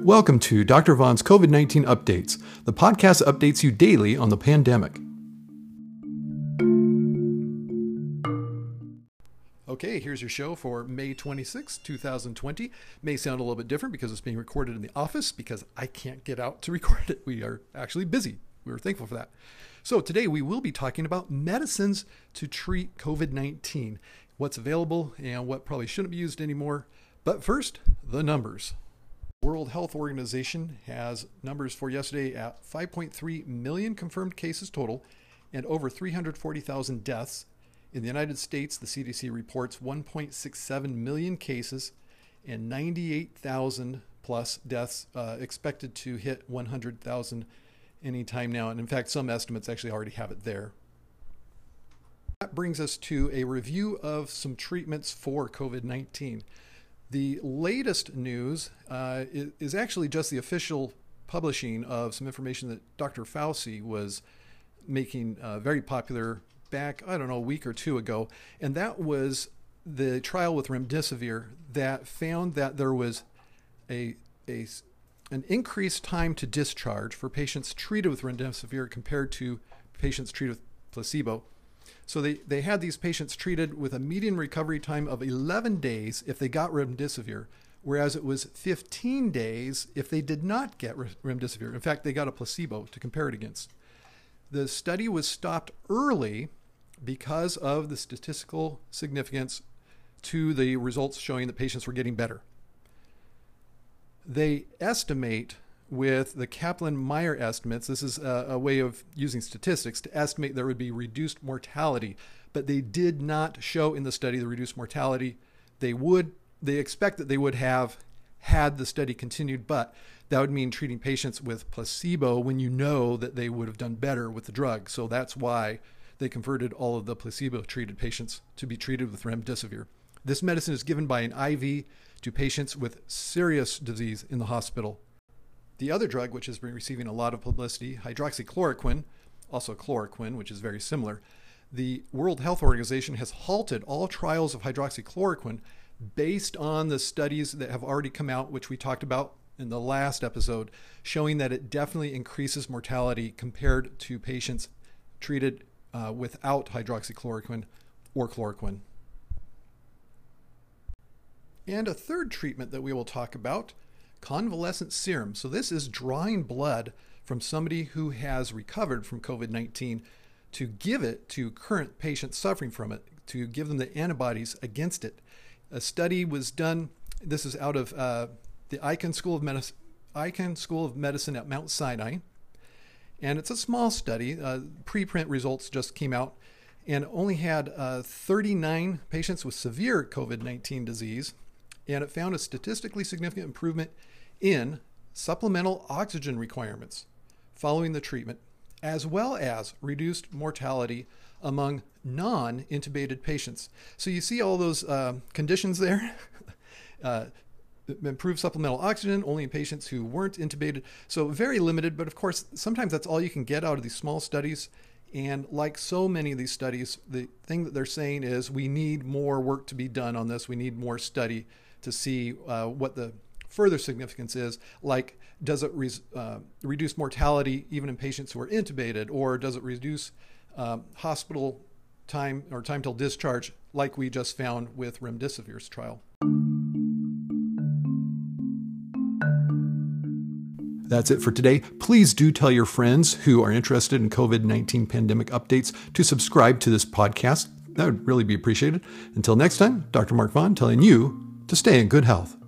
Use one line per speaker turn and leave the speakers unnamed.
Welcome to Dr. Vaughn's COVID 19 Updates, the podcast updates you daily on the pandemic. Okay, here's your show for May 26, 2020. May sound a little bit different because it's being recorded in the office because I can't get out to record it. We are actually busy. We are thankful for that. So, today we will be talking about medicines to treat COVID 19, what's available and what probably shouldn't be used anymore. But first, the numbers. World Health Organization has numbers for yesterday at 5.3 million confirmed cases total and over 340,000 deaths. In the United States, the CDC reports 1.67 million cases and 98,000 plus deaths uh, expected to hit 100,000 anytime now. And in fact, some estimates actually already have it there. Brings us to a review of some treatments for COVID 19. The latest news uh, is actually just the official publishing of some information that Dr. Fauci was making uh, very popular back, I don't know, a week or two ago. And that was the trial with remdesivir that found that there was a, a an increased time to discharge for patients treated with remdesivir compared to patients treated with placebo. So they, they had these patients treated with a median recovery time of 11 days if they got remdesivir, whereas it was 15 days if they did not get remdesivir. In fact, they got a placebo to compare it against. The study was stopped early because of the statistical significance to the results showing that patients were getting better. They estimate with the Kaplan Meier estimates. This is a, a, way of using statistics to estimate there would be reduced mortality, but they did not show in the study the reduced mortality. They would, they expect that they would have had the study continued, but that would mean treating patients with placebo when you know that they would have done better with the drug. So that's why they converted all of the placebo treated patients to be treated with remdesivir. This medicine is given by an IV to patients with serious disease in the hospital the other drug, which has been receiving a lot of publicity, hydroxychloroquine, also chloroquine, which is very similar, the World Health Organization has halted all trials of hydroxychloroquine based on the studies that have already come out, which we talked about in the last episode, showing that it definitely increases mortality compared to patients treated uh, without hydroxychloroquine or chloroquine. And a third treatment that we will talk about convalescent serum. So, this is drawing blood from somebody who has recovered from COVID 19 to give it to current patients suffering from it, to give them the antibodies against it. A study was done, this is out of uh, the Icahn School of Medicine. Icahn School of Medicine at Mount Sinai. And it's a small study. Uh, preprint results just came out and only had uh, 39 patients with severe COVID 19 disease. And it found a statistically significant improvement in supplemental oxygen requirements following the treatment, as well as reduced mortality among non intubated patients. So you see all those uh, conditions there. uh, improved supplemental oxygen only in patients who weren't intubated. So very limited, but of course, sometimes that's all you can get out of these small studies. And like so many of these studies, the thing that they're saying is we need more work to be done on this. We need more study to see uh, what the further significance is like does it re- uh, reduce mortality even in patients who are intubated or does it reduce um, hospital time or time till discharge like we just found with remdesivir's trial That's it for today. Please do tell your friends who are interested in COVID 19 pandemic updates to subscribe to this podcast. That would really be appreciated. Until next time, Dr. Mark Vaughn telling you to stay in good health.